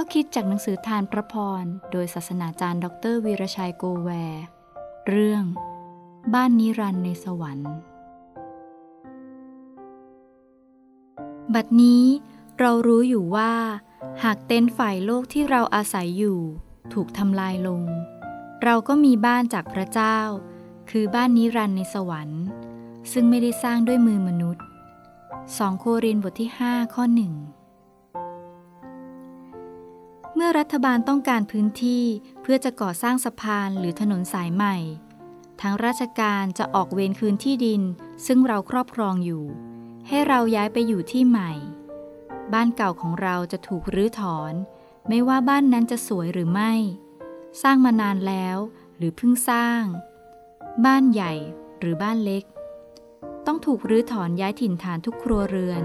ข้อคิดจากหนังสือทานพระพร โดยศาสนาจารย์ ดรวีรชัยโกแวร์เรื่อง บ้านนิรันดร์ในสวรรค์ บัดนี้เรารู้อยู่ว่า หากเต็นท์ฝ่ายโลกที่เราอาศัยอยู่ ถูกทำลายลง เราก็มีบ้านจากพระเจ้า คือบ้านนิรันดร์ในสวรรค์ ซึ่งไม่ได้สร้างด้วยมือมนุษย์ 2 โครินธ์บทที่ 5 ข้อหนึ่ง เมื่อรัฐบาลต้องการพื้นที่เพื่อจะก่อสร้างสะพานหรือถนนสายใหม่ ทางราชการจะออกเวรคืนที่ดิน ซึ่งเราครอบครองอยู่ ให้เราย้ายไปอยู่ที่ใหม่ บ้านเก่าของเราจะถูกรื้อถอน ไม่ว่าบ้านนั้นจะสวยหรือไม่ สร้างมานานแล้วหรือเพิ่งสร้าง บ้านใหญ่หรือบ้านเล็ก ต้องถูกรื้อถอนย้ายถิ่นฐานทุกครัวเรือน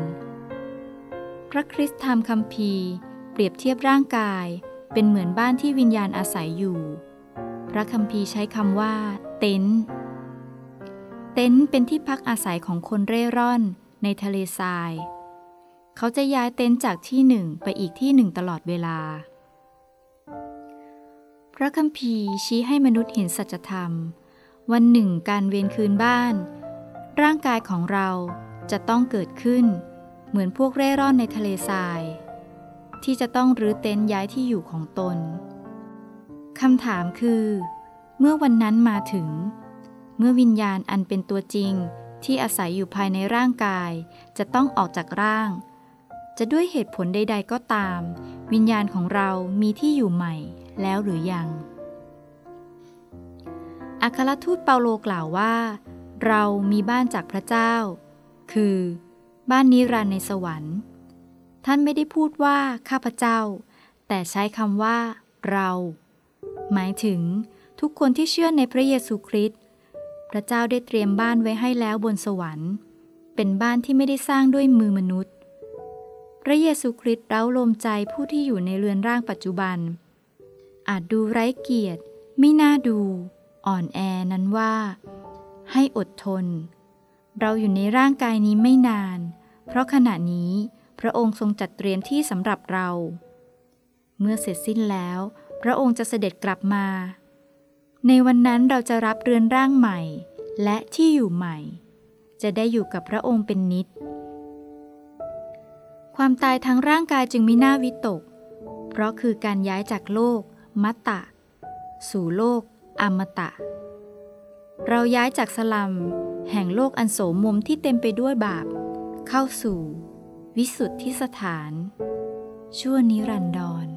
พระคริสต์ธรรมคัมภีร์ เปรียบเทียบร่างกาย เป็นเหมือนบ้านที่วิญญาณอาศัยอยู่ พระคัมภีร์ใช้คำว่า เต็นท์เต็นท์เป็นที่พักอาศัยของคนเร่ร่อน ในทะเลทราย เขาจะย้ายเต็นท์จากที่หนึ่งไปอีกที่หนึ่งตลอดเวลา พระคัมภีร์ชี้ให้มนุษย์เห็นสัจธรรม วันหนึ่งการเวียนคืนบ้าน ร่างกายของเราจะต้องเกิดขึ้น เหมือนพวกเร่ร่อนในทะเลทราย ที่จะต้องรื้อเต็นท์ย้ายที่อยู่ของตนคำถามคือ เมื่อวันนั้นมาถึง เมื่อวิญญาณอันเป็นตัวจริงที่อาศัยอยู่ภายในร่างกาย จะต้องออกจากร่าง จะด้วยเหตุผลใด ๆ ก็ตาม วิญญาณของเรามีที่อยู่ใหม่แล้วหรือยังอัครทูตเปาโลกล่าวว่า เรามีบ้านจากพระเจ้า คือ บ้านนิรันดร์ในสวรรค์ ท่านไม่ได้พูดว่าข้าพเจ้า แต่ใช้คำว่า เรา หมายถึง ทุกคนที่เชื่อในพระเยซูคริสต์พระเจ้าได้เตรียมบ้านไว้ให้แล้วบนสวรรค์ เป็นบ้านที่ไม่ได้สร้างด้วยมือมนุษย์ พระเยซูคริสต์เร้าลมใจผู้ที่อยู่ในเรือนร่างปัจจุบัน อาจดูไร้เกียรติ ไม่น่าดู อ่อนแอนั้นว่า ให้อดทน เราอยู่ในร่างกายนี้ไม่นาน เพราะขณะนี้ ระองค์ทรงจัดเตรียมที่สำหรับเรา เมื่อเสร็จสิ้นแล้ว พระองค์จะเสด็จกลับมา ในวันนั้นเราจะรับเรือนร่างใหม่ และที่อยู่ใหม่ จะได้อยู่กับพระองค์เป็นนิจความตายทางร่างกายจึงไม่น่าวิตก เพราะคือการย้ายจากโลก มัตตะ สู่โลก อมตะ เราย้ายจากสลัม แห่งโลกอันโสมมที่เต็มไปด้วยบาป เข้าสู่ วิสุทธิสถาน ชั่วนิรันดร